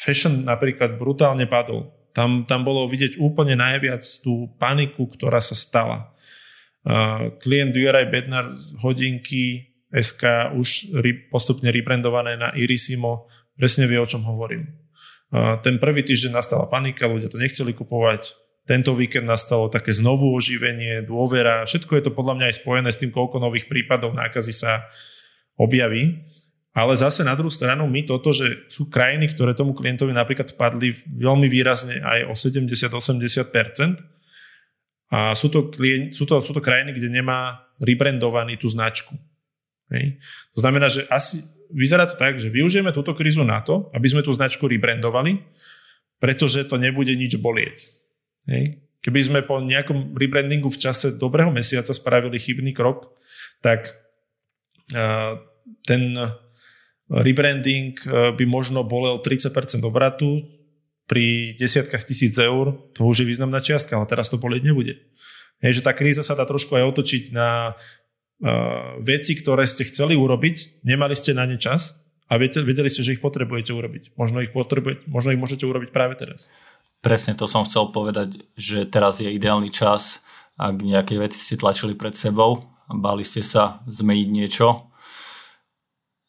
fashion napríklad brutálne padol tam, tam bolo vidieť úplne najviac tú paniku, ktorá sa stala. Uh, klient Juraj Bednar hodinky SK už re, postupne rebrandované na Irisimo, presne vie, o čom hovorím. Uh, ten prvý týždeň nastala panika, ľudia to nechceli kupovať, tento víkend nastalo také znovu oživenie, dôvera, všetko je to podľa mňa aj spojené s tým, koľko nových prípadov nákazy sa objaví. Ale zase na druhú stranu my toto, že sú krajiny, ktoré tomu klientovi napríklad padli veľmi výrazne aj o 70-80%. A sú to, klient, sú, to, sú to krajiny, kde nemá rebrandovaný tú značku. Hej. To znamená, že asi vyzerá to tak, že využijeme túto krízu na to, aby sme tú značku rebrandovali, pretože to nebude nič bolieť. Hej. Keby sme po nejakom rebrandingu v čase dobrého mesiaca spravili chybný krok, tak uh, ten rebranding eh, by možno bolel 30% obratu, pri desiatkách tisíc eur, to už je významná čiastka, ale teraz to bolieť nebude. Je, že tá kríza sa dá trošku aj otočiť na uh, veci, ktoré ste chceli urobiť, nemali ste na ne čas a vedeli ste, že ich potrebujete urobiť. Možno ich, potrebujete, možno ich môžete urobiť práve teraz. Presne to som chcel povedať, že teraz je ideálny čas, ak nejaké veci ste tlačili pred sebou, báli ste sa zmeniť niečo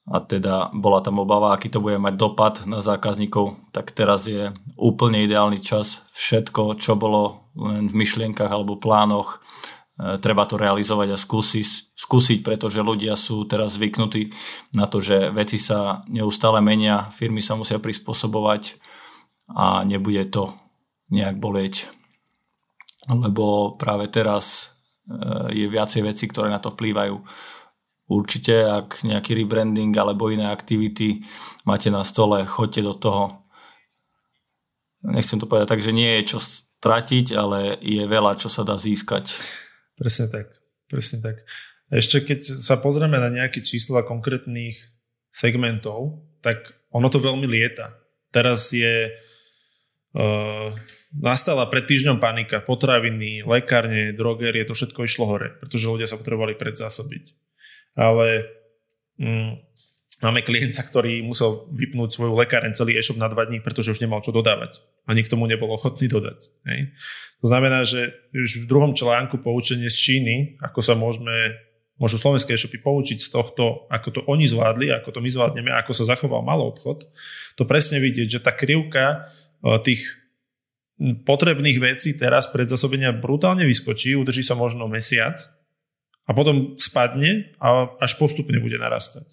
a teda bola tam obava, aký to bude mať dopad na zákazníkov, tak teraz je úplne ideálny čas. Všetko, čo bolo len v myšlienkach alebo plánoch, E, treba to realizovať a skúsiť, skúsiť, pretože ľudia sú teraz zvyknutí na to, že veci sa neustále menia, firmy sa musia prispôsobovať a nebude to nejak bolieť. Lebo práve teraz e, je viacej veci, ktoré na to vplývajú. Určite, ak nejaký rebranding alebo iné aktivity máte na stole, choďte do toho. Nechcem to povedať tak, že nie je čo stratiť, ale je veľa, čo sa dá získať. Presne tak. Presne tak. Ešte keď sa pozrieme na nejaké čísla konkrétnych segmentov, tak ono to veľmi lieta. Teraz je uh, nastala pred týždňom panika. Potraviny, lekárne, drogerie, to všetko išlo hore, pretože ľudia sa potrebovali predzásobiť. Ale mm, máme klienta, ktorý musel vypnúť svoju lekáren celý e-shop na dva dní, pretože už nemal čo dodávať. A nikto mu nebol ochotný dodať. Hej. To znamená, že už v druhom článku poučenie z Číny, ako sa môžeme, môžu slovenské e-shopy poučiť z tohto, ako to oni zvládli, ako to my zvládneme, ako sa zachoval malý obchod, to presne vidieť, že tá krivka e, tých potrebných vecí teraz pred zasobenia brutálne vyskočí, udrží sa možno mesiac a potom spadne a až postupne bude narastať.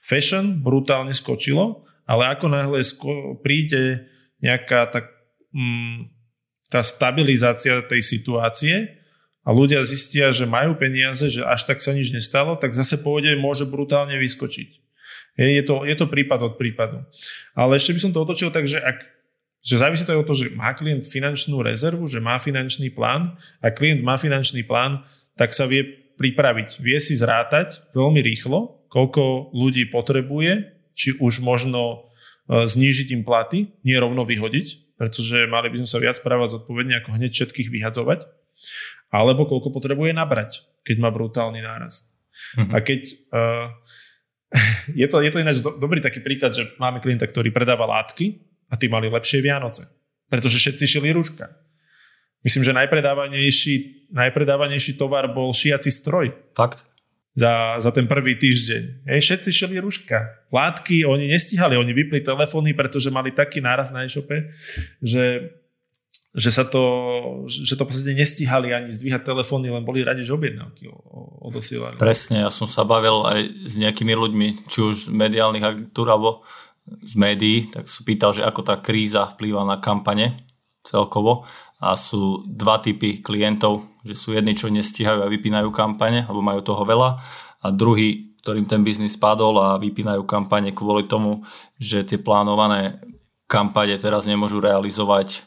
Fashion brutálne skočilo, ale ako náhle sko- príde nejaká tak, mm, tá stabilizácia tej situácie a ľudia zistia, že majú peniaze, že až tak sa nič nestalo, tak zase pôjde môže brutálne vyskočiť. Je, je, to, je to prípad od prípadu. Ale ešte by som to otočil tak, že ak že závisí to aj od toho, že má klient finančnú rezervu, že má finančný plán. a klient má finančný plán, tak sa vie pripraviť. Vie si zrátať veľmi rýchlo, koľko ľudí potrebuje, či už možno e, znížiť im platy, nie rovno vyhodiť, pretože mali by sme sa viac správať zodpovedne, ako hneď všetkých vyhadzovať, alebo koľko potrebuje nabrať, keď má brutálny nárast. Mm-hmm. A keď... Uh, je, to, je to ináč do, dobrý taký príklad, že máme klienta, ktorý predáva látky a tí mali lepšie Vianoce, pretože všetci šili rúška. Myslím, že najpredávanejší, najpredávanejší tovar bol šiaci stroj. Fakt? za, za ten prvý týždeň. Hej, všetci šeli ruška. Látky oni nestihali, oni vypli telefóny, pretože mali taký náraz na e-shope, že, že sa to, že to podstate nestihali ani zdvíhať telefóny, len boli radi, že objednávky odosielali. Presne, ja som sa bavil aj s nejakými ľuďmi, či už z mediálnych agentúr alebo z médií, tak som pýtal, že ako tá kríza vplýva na kampane celkovo a sú dva typy klientov, že sú jedni, čo nestíhajú a vypínajú kampane, alebo majú toho veľa a druhý, ktorým ten biznis spadol a vypínajú kampane kvôli tomu, že tie plánované kampane teraz nemôžu realizovať.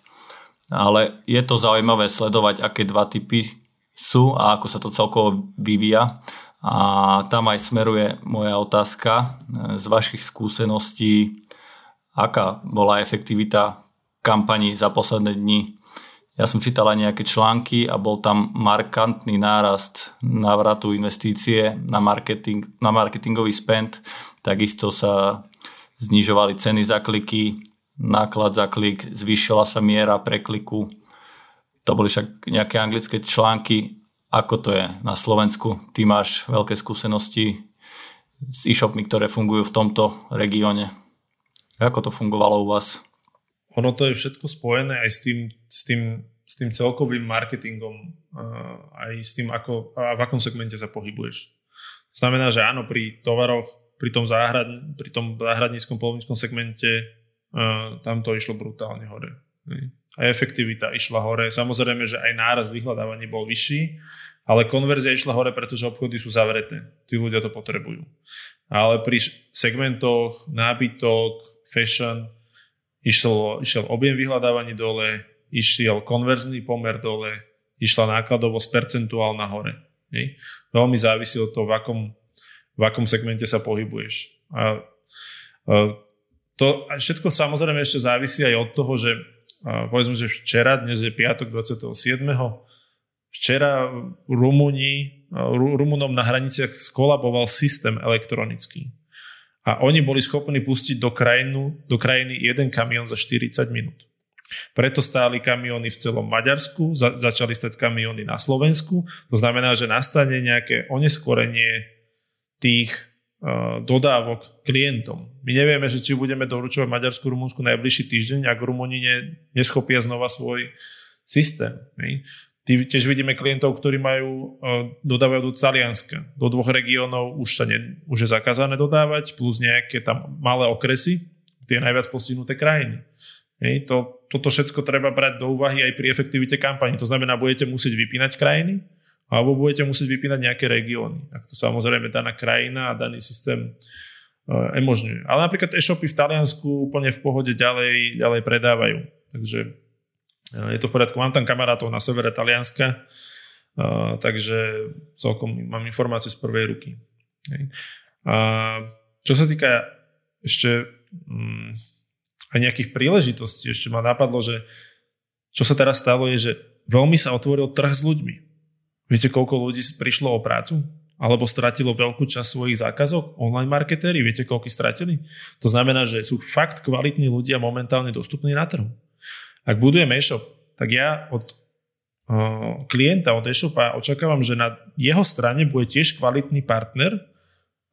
Ale je to zaujímavé sledovať, aké dva typy sú a ako sa to celkovo vyvíja. A tam aj smeruje moja otázka z vašich skúseností, aká bola efektivita kampaní za posledné dni ja som čítal aj nejaké články a bol tam markantný nárast návratu investície na, marketing, na marketingový spend. Takisto sa znižovali ceny za kliky, náklad za klik, zvýšila sa miera prekliku. To boli však nejaké anglické články. Ako to je na Slovensku? Ty máš veľké skúsenosti s e-shopmi, ktoré fungujú v tomto regióne. Ako to fungovalo u vás? Ono to je všetko spojené aj s tým, s tým, s tým celkovým marketingom, aj s tým, ako, a v akom segmente sa pohybuješ. Znamená, že áno, pri tovaroch, pri tom, záhrad, pri tom záhradníckom polovníckom segmente tam to išlo brutálne hore. Aj efektivita išla hore. Samozrejme, že aj náraz vyhľadávaní bol vyšší, ale konverzia išla hore, pretože obchody sú zavreté. Tí ľudia to potrebujú. Ale pri segmentoch nábytok, fashion, Išiel, išiel objem vyhľadávaní dole, išiel konverzný pomer dole, išla nákladovosť percentuálna hore. Hej. Veľmi závisí od toho, v akom, v akom segmente sa pohybuješ. A, a to a všetko samozrejme ešte závisí aj od toho, že a povedzme, že včera, dnes je piatok 27. Včera Rumúni, Rumunom na hraniciach skolaboval systém elektronický. A oni boli schopní pustiť do, krajinu, do krajiny jeden kamión za 40 minút. Preto stáli kamióny v celom Maďarsku, za, začali stať kamióny na Slovensku. To znamená, že nastane nejaké oneskorenie tých uh, dodávok klientom. My nevieme, že či budeme doručovať Maďarsku, Rumunsku najbližší týždeň, ak Rumúni ne, neschopia znova svoj systém. Tiež vidíme klientov, ktorí majú, uh, dodávajú do Talianska. Do dvoch regiónov už, sa ne, už je zakázané dodávať, plus nejaké tam malé okresy, tie najviac postihnuté krajiny. Hej, to, toto všetko treba brať do úvahy aj pri efektivite kampani. To znamená, budete musieť vypínať krajiny, alebo budete musieť vypínať nejaké regióny. Ak to samozrejme daná krajina a daný systém uh, emožňuje. Ale napríklad e-shopy v Taliansku úplne v pohode ďalej, ďalej predávajú. Takže je to v poriadku. Mám tam kamarátov na severe Talianska, uh, takže celkom mám informácie z prvej ruky. A čo sa týka ešte um, a nejakých príležitostí. Ešte ma napadlo, že čo sa teraz stalo je, že veľmi sa otvoril trh s ľuďmi. Viete, koľko ľudí prišlo o prácu? Alebo stratilo veľkú časť svojich zákazok? Online marketéri, viete, koľko stratili? To znamená, že sú fakt kvalitní ľudia momentálne dostupní na trhu. Ak budujem e-shop, tak ja od klienta, od e-shopa očakávam, že na jeho strane bude tiež kvalitný partner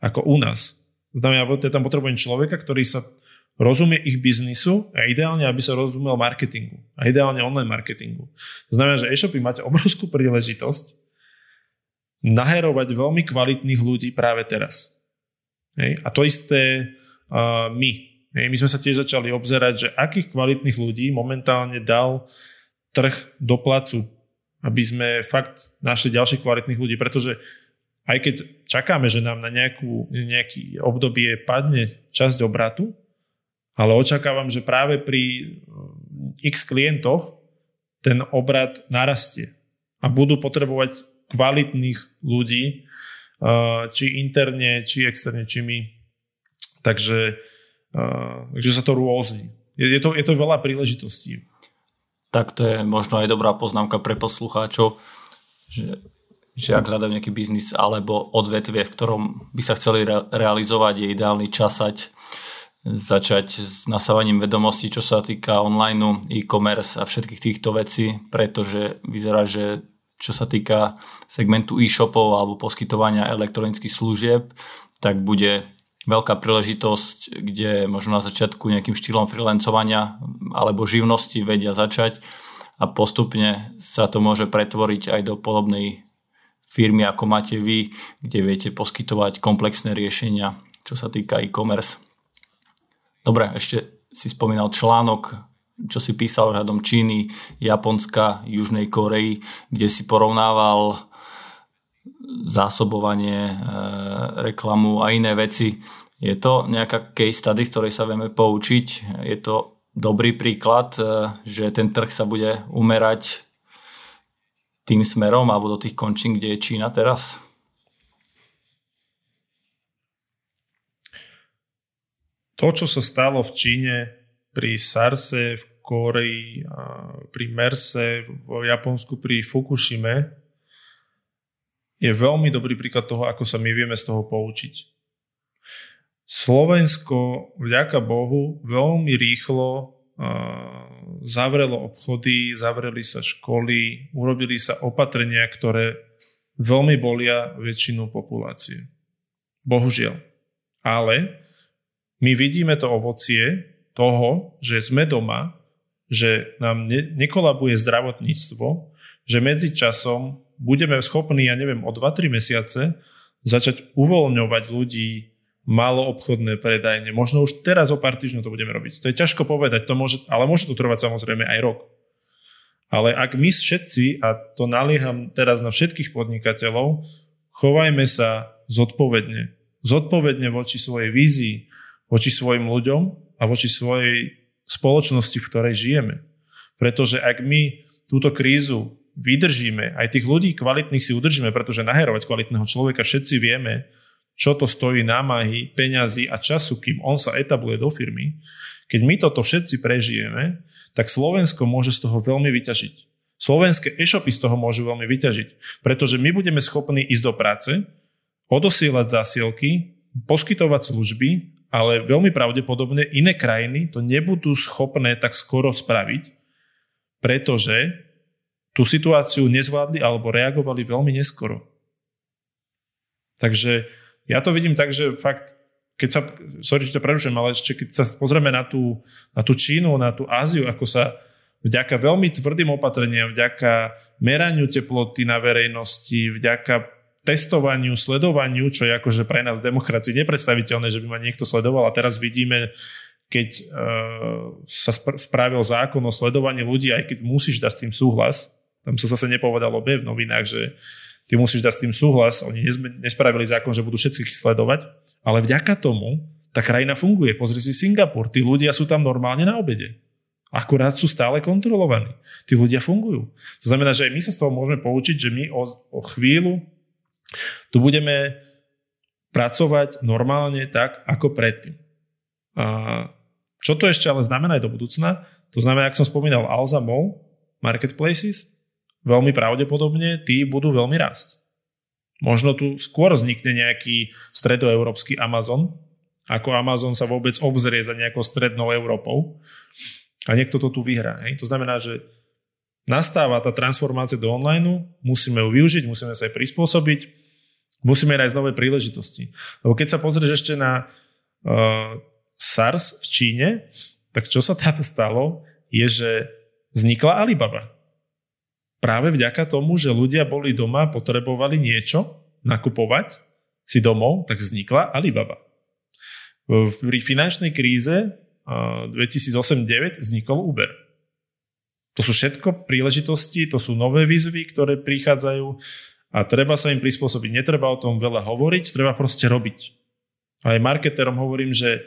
ako u nás. Znamená, ja tam potrebujem človeka, ktorý sa rozumie ich biznisu a ideálne, aby sa rozumel marketingu. A ideálne online marketingu. To znamená, že e-shopy máte obrovskú príležitosť naherovať veľmi kvalitných ľudí práve teraz. Hej? A to isté uh, my. My sme sa tiež začali obzerať, že akých kvalitných ľudí momentálne dal trh do placu, aby sme fakt našli ďalších kvalitných ľudí, pretože aj keď čakáme, že nám na nejakú, nejaký obdobie padne časť obratu, ale očakávam, že práve pri eh, x klientoch ten obrad narastie a budú potrebovať kvalitných ľudí, eh, či interne, či externe, či my. Takže, takže sa to rôzni. Je to, je to veľa príležitostí. Tak to je možno aj dobrá poznámka pre poslucháčov, že, že ak hľadajú nejaký biznis alebo odvetvie, v ktorom by sa chceli re- realizovať, je ideálny časať začať s nasávaním vedomostí, čo sa týka online, e-commerce a všetkých týchto vecí, pretože vyzerá, že čo sa týka segmentu e-shopov alebo poskytovania elektronických služieb, tak bude veľká príležitosť, kde možno na začiatku nejakým štýlom freelancovania alebo živnosti vedia začať a postupne sa to môže pretvoriť aj do podobnej firmy, ako máte vy, kde viete poskytovať komplexné riešenia, čo sa týka e-commerce. Dobre, ešte si spomínal článok, čo si písal ohľadom Číny, Japonska, Južnej Korei, kde si porovnával zásobovanie, e, reklamu a iné veci. Je to nejaká case study, z ktorej sa vieme poučiť? Je to dobrý príklad, e, že ten trh sa bude umerať tým smerom alebo do tých končín, kde je Čína teraz? to, čo sa stalo v Číne pri SARSe, v Koreji, pri MERSe, v Japonsku, pri Fukushime, je veľmi dobrý príklad toho, ako sa my vieme z toho poučiť. Slovensko, vďaka Bohu, veľmi rýchlo zavrelo obchody, zavreli sa školy, urobili sa opatrenia, ktoré veľmi bolia väčšinu populácie. Bohužiaľ. Ale my vidíme to ovocie toho, že sme doma, že nám ne, nekolabuje zdravotníctvo, že medzi časom budeme schopní, ja neviem, o 2-3 mesiace začať uvoľňovať ľudí malo obchodné predajne. Možno už teraz o pár týždňov to budeme robiť. To je ťažko povedať, to môže, ale môže to trvať samozrejme aj rok. Ale ak my všetci, a to nalieham teraz na všetkých podnikateľov, chovajme sa zodpovedne. Zodpovedne voči svojej vízii, voči svojim ľuďom a voči svojej spoločnosti, v ktorej žijeme. Pretože ak my túto krízu vydržíme, aj tých ľudí kvalitných si udržíme, pretože naherovať kvalitného človeka všetci vieme, čo to stojí námahy, peňazí a času, kým on sa etabluje do firmy. Keď my toto všetci prežijeme, tak Slovensko môže z toho veľmi vyťažiť. Slovenské e-shopy z toho môžu veľmi vyťažiť, pretože my budeme schopní ísť do práce, odosielať zásielky, poskytovať služby ale veľmi pravdepodobne iné krajiny to nebudú schopné tak skoro spraviť, pretože tú situáciu nezvládli alebo reagovali veľmi neskoro. Takže ja to vidím tak, že fakt, keď sa, sorry, že to prerušujem, ale ešte keď sa pozrieme na tú, na tú Čínu, na tú Áziu, ako sa vďaka veľmi tvrdým opatreniam, vďaka meraniu teploty na verejnosti, vďaka testovaniu, sledovaniu, čo je akože pre nás v demokracii nepredstaviteľné, že by ma niekto sledoval a teraz vidíme, keď uh, sa spr- spravil zákon o sledovaní ľudí, aj keď musíš dať s tým súhlas, tam sa zase nepovedalo B v novinách, že ty musíš dať s tým súhlas, oni nespravili zákon, že budú všetkých sledovať, ale vďaka tomu tá krajina funguje. Pozri si Singapur, tí ľudia sú tam normálne na obede. Akurát sú stále kontrolovaní. Tí ľudia fungujú. To znamená, že aj my sa z toho môžeme poučiť, že my o, o chvíľu tu budeme pracovať normálne tak, ako predtým. A čo to ešte ale znamená aj do budúcna? To znamená, ak som spomínal Alza Mall, Marketplaces, veľmi pravdepodobne tí budú veľmi rásť. Možno tu skôr vznikne nejaký stredoeurópsky Amazon, ako Amazon sa vôbec obzrie za nejakou strednou Európou a niekto to tu vyhrá. Hej? To znamená, že nastáva tá transformácia do online, musíme ju využiť, musíme sa aj prispôsobiť, musíme nájsť nové príležitosti. Lebo keď sa pozrieš ešte na uh, SARS v Číne, tak čo sa tam stalo, je, že vznikla Alibaba. Práve vďaka tomu, že ľudia boli doma, potrebovali niečo nakupovať si domov, tak vznikla Alibaba. Pri finančnej kríze 2008-2009 vznikol Uber. To sú všetko príležitosti, to sú nové výzvy, ktoré prichádzajú a treba sa im prispôsobiť. Netreba o tom veľa hovoriť, treba proste robiť. Aj marketerom hovorím, že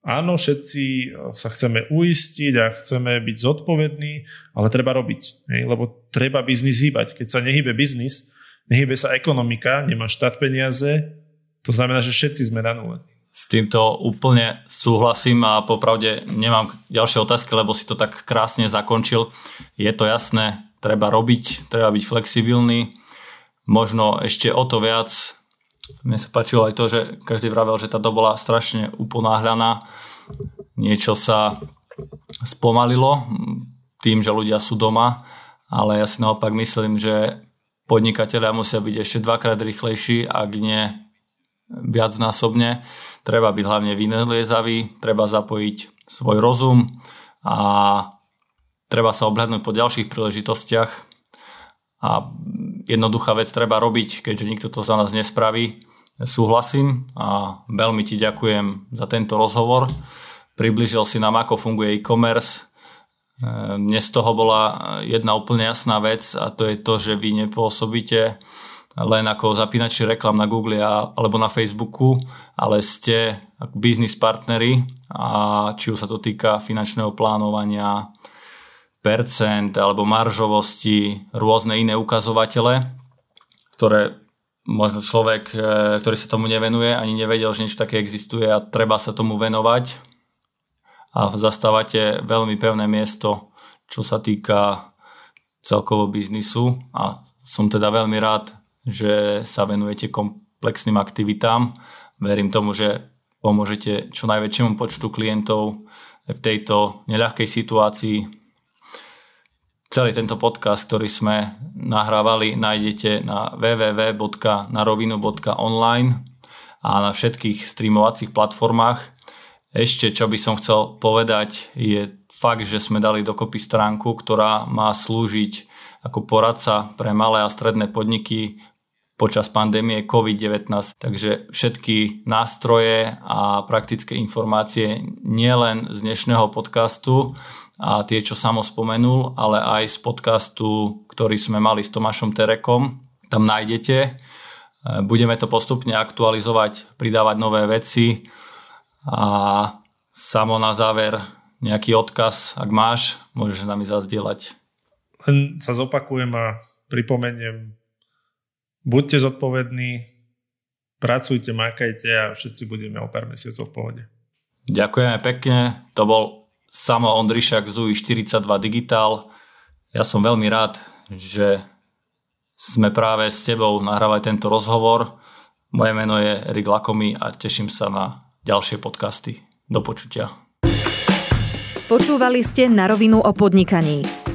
Áno, všetci eh, sa chceme uistiť a chceme byť zodpovední, ale treba robiť, lebo treba biznis hýbať. Keď sa nehybe biznis, nehybe sa ekonomika, nemá štát peniaze, to znamená, že všetci sme na nule. S týmto úplne súhlasím a popravde nemám ďalšie otázky, lebo si to tak krásne zakončil. Je to jasné, treba robiť, treba byť flexibilný. Možno ešte o to viac mne sa páčilo aj to, že každý vravel, že tá doba bola strašne uponáhľaná. Niečo sa spomalilo tým, že ľudia sú doma, ale ja si naopak myslím, že podnikatelia musia byť ešte dvakrát rýchlejší, ak nie viacnásobne. Treba byť hlavne vyneliezavý, treba zapojiť svoj rozum a treba sa obhľadnúť po ďalších príležitostiach a jednoduchá vec treba robiť, keďže nikto to za nás nespraví. Súhlasím a veľmi ti ďakujem za tento rozhovor. Približil si nám, ako funguje e-commerce. Mne z toho bola jedna úplne jasná vec a to je to, že vy nepôsobíte len ako zapínači reklam na Google alebo na Facebooku, ale ste ako business partnery a či už sa to týka finančného plánovania, percent alebo maržovosti, rôzne iné ukazovatele, ktoré možno človek, e, ktorý sa tomu nevenuje, ani nevedel, že niečo také existuje a treba sa tomu venovať. A zastávate veľmi pevné miesto, čo sa týka celkovo biznisu a som teda veľmi rád, že sa venujete komplexným aktivitám. Verím tomu, že pomôžete čo najväčšiemu počtu klientov v tejto neľahkej situácii Celý tento podcast, ktorý sme nahrávali, nájdete na www.narovinu.online a na všetkých streamovacích platformách. Ešte čo by som chcel povedať je fakt, že sme dali dokopy stránku, ktorá má slúžiť ako poradca pre malé a stredné podniky počas pandémie COVID-19. Takže všetky nástroje a praktické informácie nielen z dnešného podcastu, a tie, čo samo spomenul, ale aj z podcastu, ktorý sme mali s Tomášom Terekom. Tam nájdete. E, budeme to postupne aktualizovať, pridávať nové veci a samo na záver nejaký odkaz, ak máš, môžeš s nami zazdieľať. Len sa zopakujem a pripomeniem, buďte zodpovední, pracujte, makajte a všetci budeme o pár mesiacov v pohode. Ďakujeme pekne, to bol Samo Ondrišak z UI42 Digital. Ja som veľmi rád, že sme práve s tebou nahrávali tento rozhovor. Moje meno je Erik Lakomy a teším sa na ďalšie podcasty. Do počutia. Počúvali ste na rovinu o podnikaní.